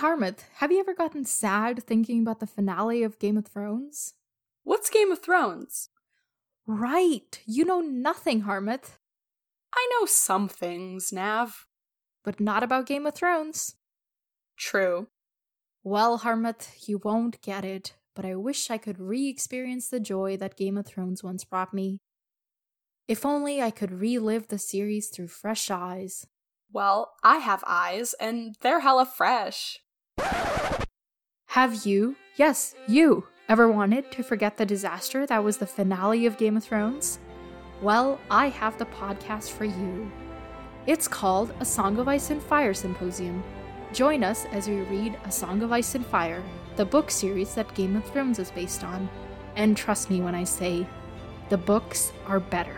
Harmat, have you ever gotten sad thinking about the finale of Game of Thrones? What's Game of Thrones? Right, you know nothing, Harmat. I know some things, Nav. But not about Game of Thrones. True. Well, Harmat, you won't get it, but I wish I could re experience the joy that Game of Thrones once brought me. If only I could relive the series through fresh eyes. Well, I have eyes, and they're hella fresh. Have you, yes, you, ever wanted to forget the disaster that was the finale of Game of Thrones? Well, I have the podcast for you. It's called A Song of Ice and Fire Symposium. Join us as we read A Song of Ice and Fire, the book series that Game of Thrones is based on. And trust me when I say, the books are better.